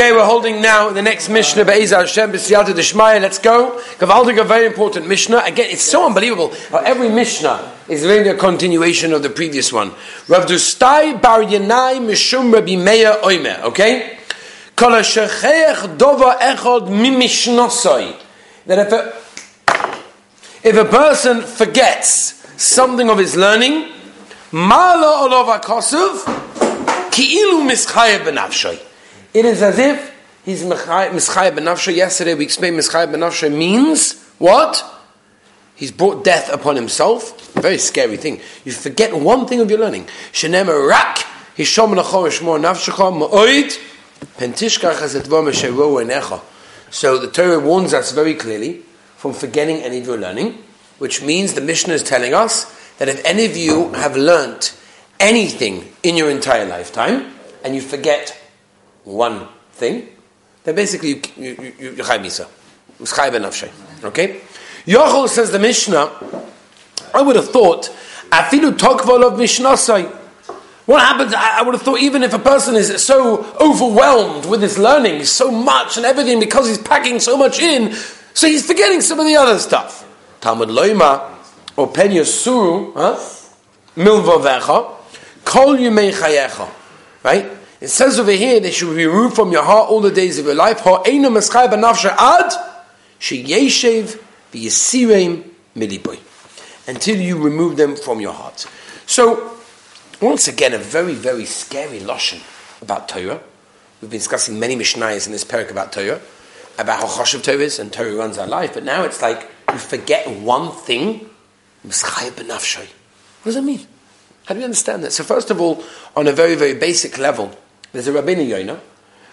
Okay, we're holding now the next Mishnah, Be'ezah Hashem, B'siyata Deshmaya. Let's go. Gavaldik, a very important Mishnah. Again, it's so unbelievable every Mishnah is really a continuation of the previous one. Rav Dustai Bar Yanai Mishum Rabbi Meir Oimer. Okay? Kol HaShechech Dova Echod Mimishnosoi. That if a, if a person forgets something of his learning, Mala Olov HaKosuv, Ki'ilu Mischayev Benavshoy. It is as if he's Mischai Benafsha. Yesterday we explained Mischai Benafsha means what? He's brought death upon himself. Very scary thing. You forget one thing of your learning. Rak. So the Torah warns us very clearly from forgetting any of your learning, which means the Mishnah is telling us that if any of you have learnt anything in your entire lifetime and you forget one thing, then basically you, you, you, you. Okay? Yochel says the Mishnah, I would have thought, afilu tokval of mishnasai. What happens? I would have thought even if a person is so overwhelmed with his learning, so much and everything, because he's packing so much in, so he's forgetting some of the other stuff. Talmud loima or penya suru, milva vecha, kol yumei chayecha. Right? It says over here they should be removed from your heart all the days of your life. Until you remove them from your heart. So, once again, a very, very scary lotion about Torah. We've been discussing many Mishnayos in this parak about Torah, about how Choshev Torah is and Torah runs our life. But now it's like you forget one thing. What does that mean? How do we understand that? So, first of all, on a very, very basic level, there's a Rabbeinu Yonah.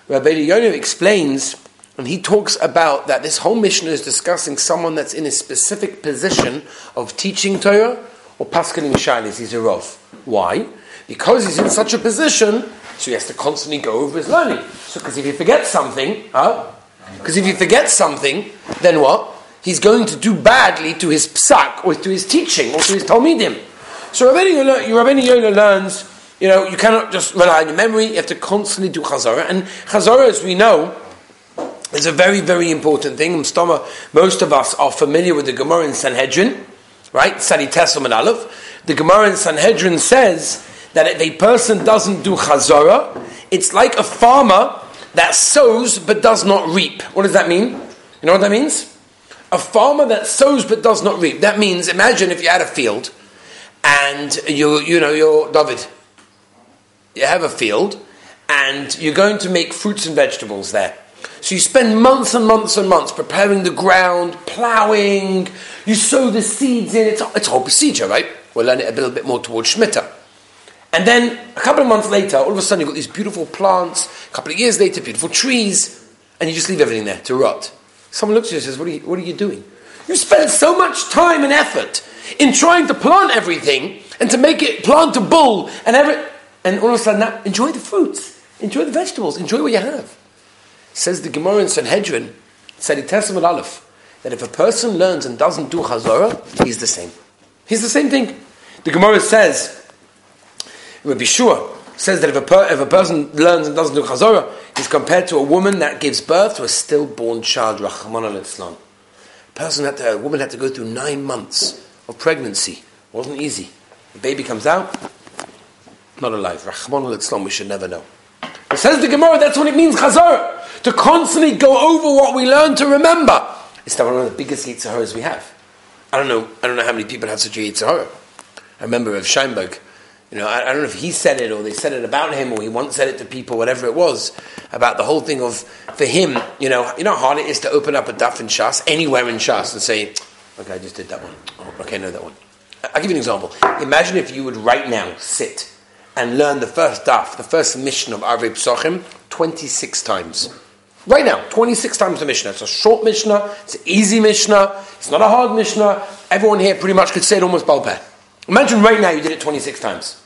Rabbeinu Yonah explains, and he talks about that this whole Mishnah is discussing someone that's in a specific position of teaching Torah or paskaling shalis. He's a Rav. Why? Because he's in such a position, so he has to constantly go over his learning. So, because if he forgets something, huh? Because if he forgets something, then what? He's going to do badly to his psak, or to his teaching, or to his talmidim. So Rabbeinu Yonah learns you know, you cannot just rely on your memory, you have to constantly do chazara. And chazara, as we know, is a very, very important thing. Most of us are familiar with the Gemara in Sanhedrin, right? Sadi Tessim and Aleph. The Gemara in Sanhedrin says that if a person doesn't do chazara, it's like a farmer that sows but does not reap. What does that mean? You know what that means? A farmer that sows but does not reap. That means, imagine if you had a field and you, you know, you're David you have a field and you're going to make fruits and vegetables there. So you spend months and months and months preparing the ground, ploughing, you sow the seeds in, it's, it's a whole procedure, right? We'll learn it a little bit more towards Shemitah. And then a couple of months later, all of a sudden you've got these beautiful plants, a couple of years later, beautiful trees, and you just leave everything there to rot. Someone looks at you and says, What are you, what are you doing? You spent so much time and effort in trying to plant everything and to make it plantable and every and all of a sudden now enjoy the fruits, enjoy the vegetables, enjoy what you have. Says the Gemara in Sanhedrin, Testament Aleph, that if a person learns and doesn't do Chazorah, he's the same. He's the same thing. The Gemara says, Rabbi Shua says that if a, per, if a person learns and doesn't do Chazorah, he's compared to a woman that gives birth to a stillborn child, Rachmana litzlan. Person had to, a woman had to go through nine months of pregnancy. It wasn't easy. The baby comes out, not alive. Rahman al we should never know. It says the Gemara, that's what it means, chazar. To constantly go over what we learn to remember. It's one of the biggest Yitzharas we have. I don't know, I don't know how many people have such a Yitzhara. I remember of Scheinberg, you know, I, I, don't know if he said it or they said it about him or he once said it to people, whatever it was, about the whole thing of, for him, you know, you know how hard it is to open up a daf in Shas, anywhere in Shas, and say, okay, I just did that one. Oh, okay, no, that one. I'll give you an example. Imagine if you would right now sit and learn the first daf, the first mission of Arvei Psochim, 26 times. Right now, 26 times the Mishnah. It's a short Mishnah, it's an easy Mishnah, it's not a hard Mishnah. Everyone here pretty much could say it almost balpeh. Imagine right now you did it 26 times.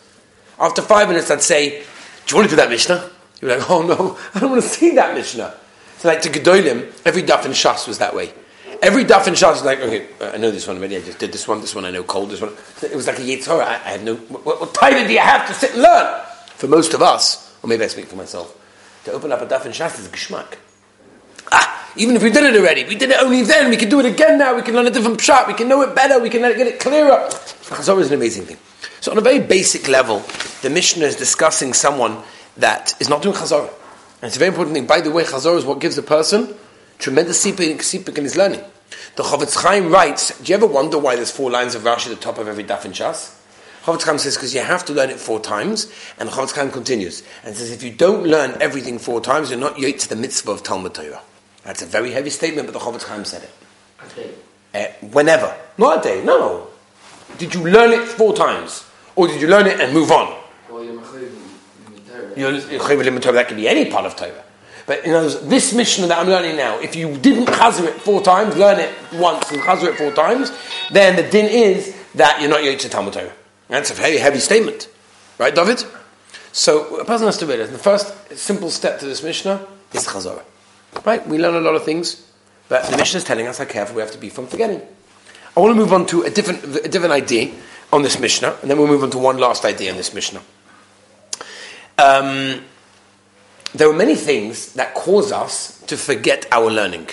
After five minutes, I'd say, Do you want to do that Mishnah? You'd be like, Oh no, I don't want to see that Mishnah. So, like to Gedolim, every daf in Shas was that way. Every daf in Shas is like, okay, I know this one already. I just did this one. This one I know cold. This one. It was like a yitzhara. I, I have no. What, what time do you have to sit and learn? For most of us, or maybe I speak for myself, to open up a daf and shas is geschmack. Ah, even if we did it already, we did it only then, we can do it again now, we can learn a different pshat, we can know it better, we can get it clearer. Chazorah is an amazing thing. So on a very basic level, the Mishnah is discussing someone that is not doing Chazorah. And it's a very important thing. By the way, Chazorah is what gives a person tremendous sipik in his learning. The Chofetz Chaim writes, do you ever wonder why there's four lines of Rashi at the top of every daf in Shas? Chofetz Chaim says, because you have to learn it four times, and the Chofetz Chaim continues, and says, if you don't learn everything four times, you're not yet to the mitzvah of Talmud Torah. That's a very heavy statement, but the Chofetz Chaim said it. Okay. Uh, whenever. Not a day, no. Did you learn it four times? Or did you learn it and move on? Well, you're mechayiv in Torah. You're, you're that can be any part of Torah. But you know, this Mishnah that I'm learning now, if you didn't chazer it four times, learn it once and chazer it four times, then the din is that you're not yotze Talmud Torah. That's a very heavy statement. Right, David? So a person has to realize the first simple step to this Mishnah is chazorah. Right? We learn a lot of things, but the Mishnah is telling us how careful we have to be from forgetting. I want to move on to a different, a different idea on this Mishnah, and then we'll move on to one last idea on this Mishnah. Um, there are many things that cause us to forget our learning.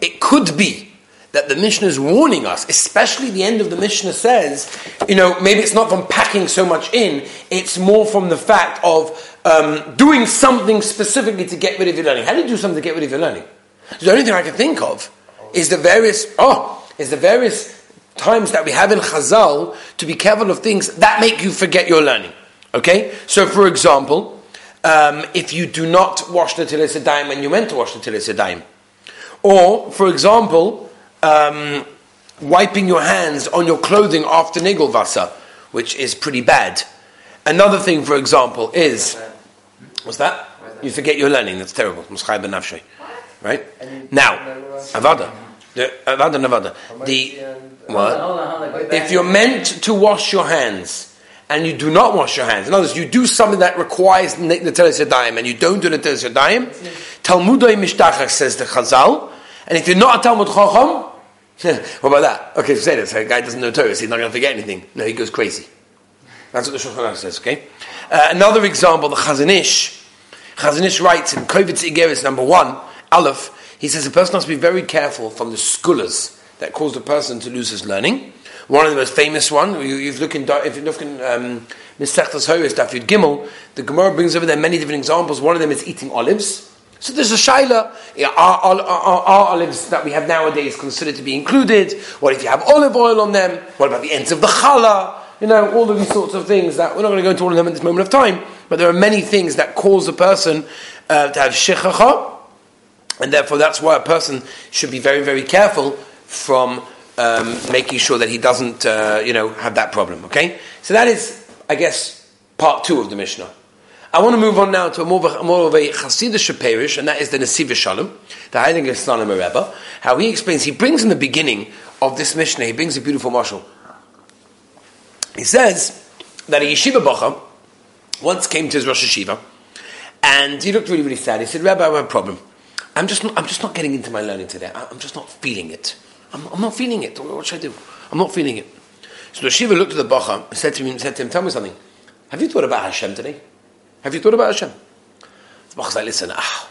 It could be that the Mishnah is warning us, especially the end of the Mishnah says, you know, maybe it's not from packing so much in, it's more from the fact of um, doing something specifically to get rid of your learning. How do you do something to get rid of your learning? The only thing I can think of is the various, oh, is the various times that we have in Chazal to be careful of things that make you forget your learning. Okay? So, for example, um, if you do not wash the Tilis Adayim when you meant to wash the Tilis Adayim. Or, for example, um, wiping your hands on your clothing after Nigel Vasa, which is pretty bad. Another thing, for example, is what's that? You forget your learning. That's terrible. Right now, avada, the avada navada. The what? If you're meant to wash your hands and you do not wash your hands, in other words, you do something that requires Teres Yadayim and you don't do Teres Yadayim, Talmudai Mishtachach says the Chazal, and if you're not a Talmud Chacham, what about that? Okay, so say this. A guy doesn't know Torah, so he's not going to forget anything. No, he goes crazy. That's what the Shulchan Aruch says, okay? Uh, another example, the Chazon Ish. Chazanish writes in Kovitz Igeris number one, Aleph, he says a person has to be very careful from the skullers that cause the person to lose his learning. One of the most famous one, you, you've look in, if you look in um, Misechtas Hoyes, Dafyud Gimel, the Gemara brings over there many different examples. One of them is eating olives. So there's a shaila. Are, are, are, are olives that we have nowadays considered to be included? What if you have olive oil on them? What about the ends of the challah? You know, all of these sorts of things that we're not going to go into all of them at this moment of time. But there are many things that cause a person uh, to have shechacha, and therefore that's why a person should be very, very careful from um, making sure that he doesn't, uh, you know, have that problem. Okay, so that is, I guess, part two of the Mishnah. I want to move on now to a more of a, more of a Hasidic parish, and that is the Nesiv Shalom, the Heiliger Slonim Rebbe. How he explains, he brings in the beginning of this Mishnah, he brings a beautiful marshal. He says that a yeshiva bacha once came to his Rosh Yeshiva, and he looked really, really sad. He said, Rabbi, I have a problem. I'm just I'm just not getting into my learning today. I'm just not feeling it. I'm, I'm not feeling it. What should I do? I'm not feeling it. So the Shiva looked at the Bacha and said to him, said to him, tell me something. Have you thought about Hashem today? Have you thought about Hashem? The Bacha's like, listen, ah,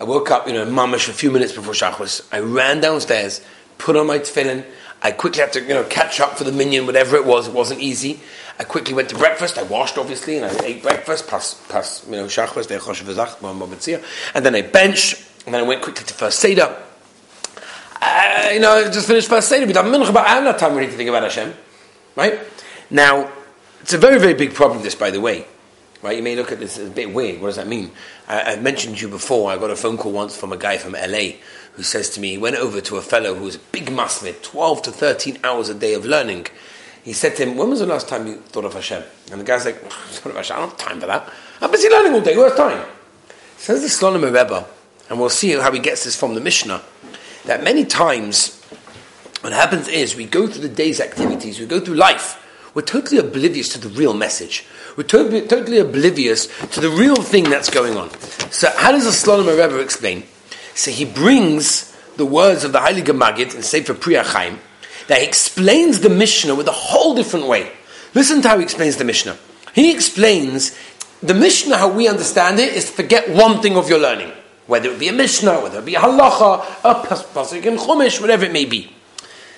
I woke up, you know, mamash a few minutes before Shachris. I ran downstairs, put on my tefillin. I quickly had to, you know, catch up for the minion, whatever it was. It wasn't easy. I quickly went to breakfast. I washed, obviously, and I ate breakfast, plus, plus you know, Mobitzia. And then I benched, and then I went quickly to First Seder. Uh, you know, I just finished First Seder. But I'm I have no time really to think about Hashem. Right? Now, it's a very, very big problem, this, by the way. Right? You may look at this as a bit weird. What does that mean? I, I mentioned to you before, I got a phone call once from a guy from LA who says to me, he went over to a fellow who was a big masmid, 12 to 13 hours a day of learning. He said to him, When was the last time you thought of Hashem? And the guy's like, Thought of Hashem? I don't have time for that. I'm busy learning all day. Who has time? Says the Slonim Rebbe, and we'll see how he gets this from the Mishnah, that many times what happens is we go through the day's activities, we go through life, we're totally oblivious to the real message. We're totally, totally oblivious to the real thing that's going on. So, how does the Slonim Rebbe explain? So, he brings the words of the Heilige Magid in Sefer Pri Chaim that he explains the Mishnah with a whole different way. Listen to how he explains the Mishnah. He explains the Mishnah, how we understand it, is to forget one thing of your learning. Whether it be a Mishnah, whether it be a halacha, a pasuk in Chumash, whatever it may be.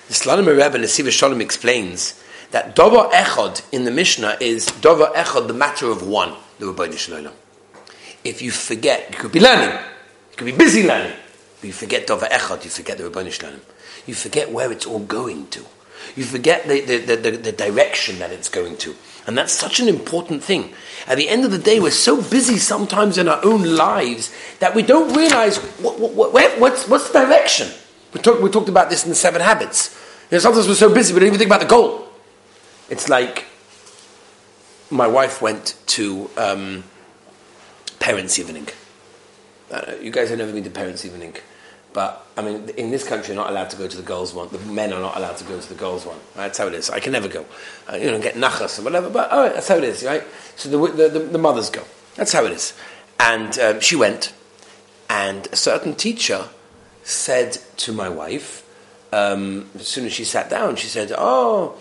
The Slonim Rebbe Nesiv Shalom explains that Dover Echad in the Mishnah is Dover Echad, the matter of one, the Rabbi Shalom. If you forget, you could be learning, you could be busy learning, but you forget Dover Echad, you forget the Rabbi Shalom. You forget where it's all going to. You forget the, the, the, the, direction that it's going to. And that's such an important thing. At the end of the day, we're so busy sometimes in our own lives that we don't realize what, what, what, what's, what's the direction. We, talk, we talked about this in the Seven Habits. You know, sometimes we're so busy we don't even think about the goal. It's like my wife went to um, parents' evening. Uh, you guys have never been to parents' evening. But I mean, in this country, you're not allowed to go to the girls' one. The men are not allowed to go to the girls' one. Right? That's how it is. I can never go. Uh, you know, get nachas or whatever. But oh, that's how it is, right? So the, the, the, the mothers go. That's how it is. And um, she went, and a certain teacher said to my wife, um, as soon as she sat down, she said, "Oh."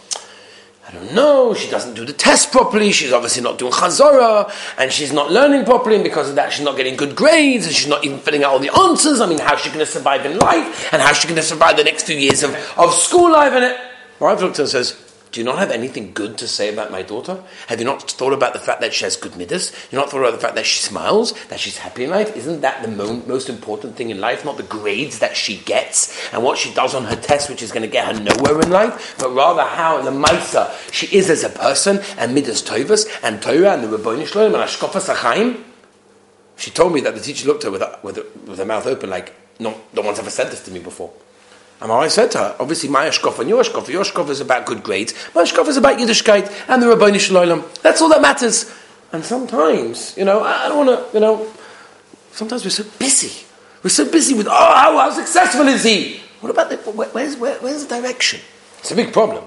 I don't know, she doesn't do the test properly, she's obviously not doing chazorah, and she's not learning properly, and because of that she's not getting good grades, and she's not even filling out all the answers. I mean, how's she going to survive in life? And how's she going to survive the next few years of, of school life? And it, at her and says, do you not have anything good to say about my daughter? Have you not thought about the fact that she has good midas? You not thought about the fact that she smiles, that she's happy in life? Isn't that the mo- most important thing in life? Not the grades that she gets and what she does on her test, which is going to get her nowhere in life, but rather how in the Maisa she is as a person and midas tovas and Torah and the Rabboni Shalom and Ashkofas Achaim. She told me that the teacher looked at her with with with her mouth open, like no, no one's ever said this to me before. And I said to her, obviously my Ashkof and your Ashkof, your Ashkof is about good grades, my Ashkof is about Yiddishkeit and the Rabboni Shalom. That's all that matters. And sometimes, you know, I don't want to, you know, sometimes we're so busy. We're so busy with, oh, how, how successful is he? What about the, where, where's, where, where's the direction? It's a big problem.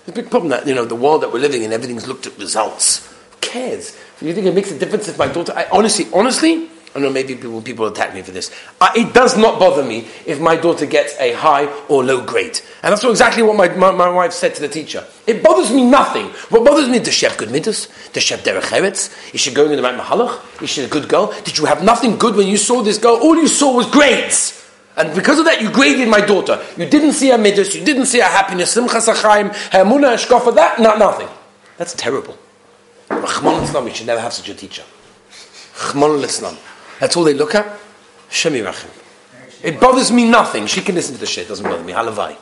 It's a big problem that, you know, the world that we're living in, everything's looked at results. Who cares? Do you think it makes a difference if my daughter, I honestly, honestly, I know maybe people, people attack me for this. Uh, it does not bother me if my daughter gets a high or low grade. And that's exactly what my, my, my, wife said to the teacher. It bothers me nothing. What bothers me, does she have good midas? She have derech eretz? Is she going in the right mahalach? Is she a good girl? Did you have nothing good when you saw this girl? All you saw was grades. And because of that, you graded my daughter. You didn't see her midas, you didn't see her happiness, simcha sachaim, her munah, shkofa, that, not nothing. That's terrible. Chmon Islam, we should never have such a teacher. That's all they look at. Rachim. It bothers me nothing. She can listen to the shit. It doesn't bother me. Halavai.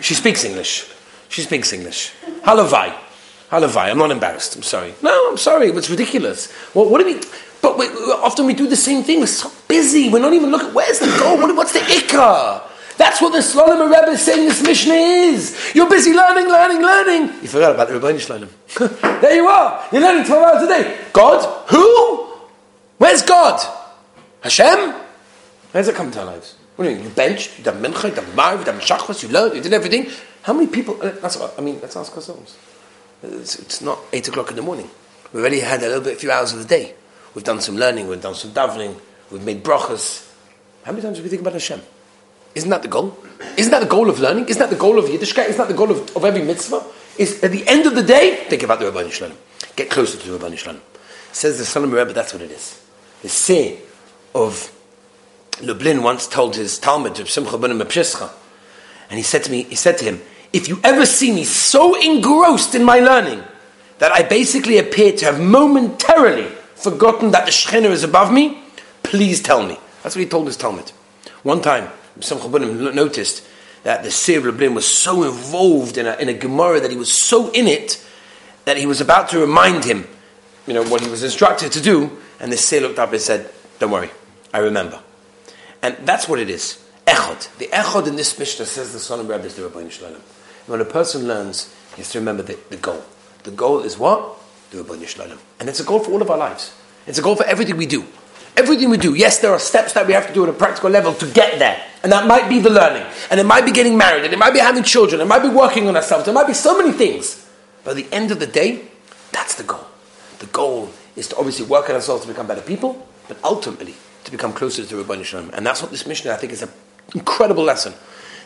She speaks English. She speaks English. Halavai. Halavai. I'm not embarrassed. I'm sorry. No, I'm sorry. It's ridiculous. What, what do we... But we, often we do the same thing. We're so busy. We're not even looking... Where's the goal? What, what's the ikka? That's what the Slonim Rebbe is saying this Mishnah is. You're busy learning, learning, learning. You forgot about the Rebbeinu Shlonim. there you are. You're learning 12 hours a day. God? Who? Where's God? Hashem? How does it come into our lives? What do you mean? You bench, you done mincha, you done marv, you done you learned, you did everything. How many people? Uh, that's what, I mean. Let's ask ourselves. It's, it's, not eight o'clock in the morning. We've already had a little bit, a few hours of the day. We've done some learning. We've done some davening. We've made brachas. How many times do we think about Hashem? Isn't that the goal? Isn't that the goal of learning? Isn't that the goal of Yiddishkeit? Isn't that the goal of, of every mitzvah? Is at the end of the day, think about the Rabbi Shalom. Get closer to the Rabbi Shalom. Says the Slonim Rebbe, that's what it is. The say of Lublin once told his Talmud, of Simcha ben and he said to me, he said to him, if you ever see me so engrossed in my learning that I basically appear to have momentarily forgotten that the Shekhinah is above me, please tell me. That's what he told his Talmud. One time, Simcha ben noticed that the Seer Lublin was so involved in a, in a Gemara that he was so in it that he was about to remind him, you know, what he was instructed to do, and the Seer looked up and said, don't worry, I remember. And that's what it is. Echod. The echod in this Mishnah says the son of Rebbe is the Rabbi Shalom. When a person learns, he has to remember the, the goal. The goal is what? The Rabbi Shalom. And it's a goal for all of our lives. It's a goal for everything we do. Everything we do. Yes, there are steps that we have to do at a practical level to get there. And that might be the learning. And it might be getting married. And it might be having children. It might be working on ourselves. It might be so many things. But at the end of the day, that's the goal. The goal is to obviously work on ourselves to become better people, but ultimately to become closer to the Rabbi Shalom. And that's what this Mishnah, I think, is an incredible lesson.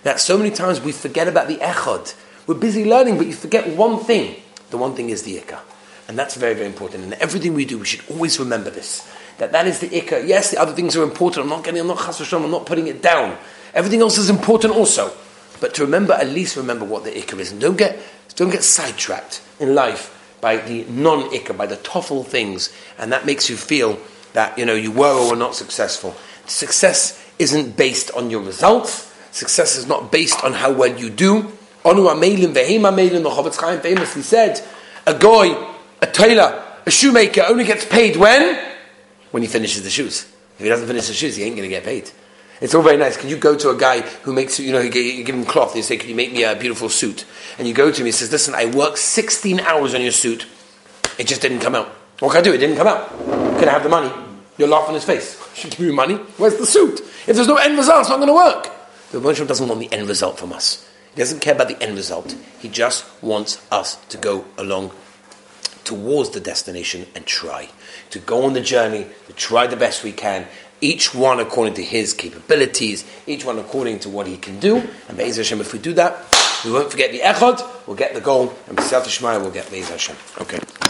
That so many times we forget about the echad. We're busy learning, but you forget one thing. The one thing is the ikah. And that's very, very important. And everything we do, we should always remember this. That that is the ikka. Yes, the other things are important. I'm not getting, I'm not chas I'm not putting it down. Everything else is important also. But to remember, at least remember what the ikka is. And don't get, don't get sidetracked in life by the non-ikka, by the toffel things. And that makes you feel that, you know, you were or were not successful. Success isn't based on your results. Success is not based on how well you do. Onu amelin vehema amelin, the Chofetz Chaim famously said, a guy, a tailor, a shoemaker only gets paid when? When he finishes the shoes. If he doesn't finish the shoes, he ain't going to get paid. It's all very nice. Can you go to a guy who makes, you know, you give him cloth, and you say, can you make me a beautiful suit? And you go to him, he says, listen, I worked 16 hours on your suit. It just didn't come out. What can I do? It didn't come out. Can I have the money? You're laughing in his face. Should give you money? Where's the suit? If there's no end result, it's not going to work. The Moshe doesn't want the end result from us. He doesn't care about the end result. He just wants us to go along towards the destination and try. To go on the journey, to try the best we can, each one according to his capabilities, each one according to what he can do. And Be'ez Hashem, if we do that, we won't forget the Echad, we'll get the goal, and B'Siyat Shemaya, we'll get Be'ez Hashem. Okay.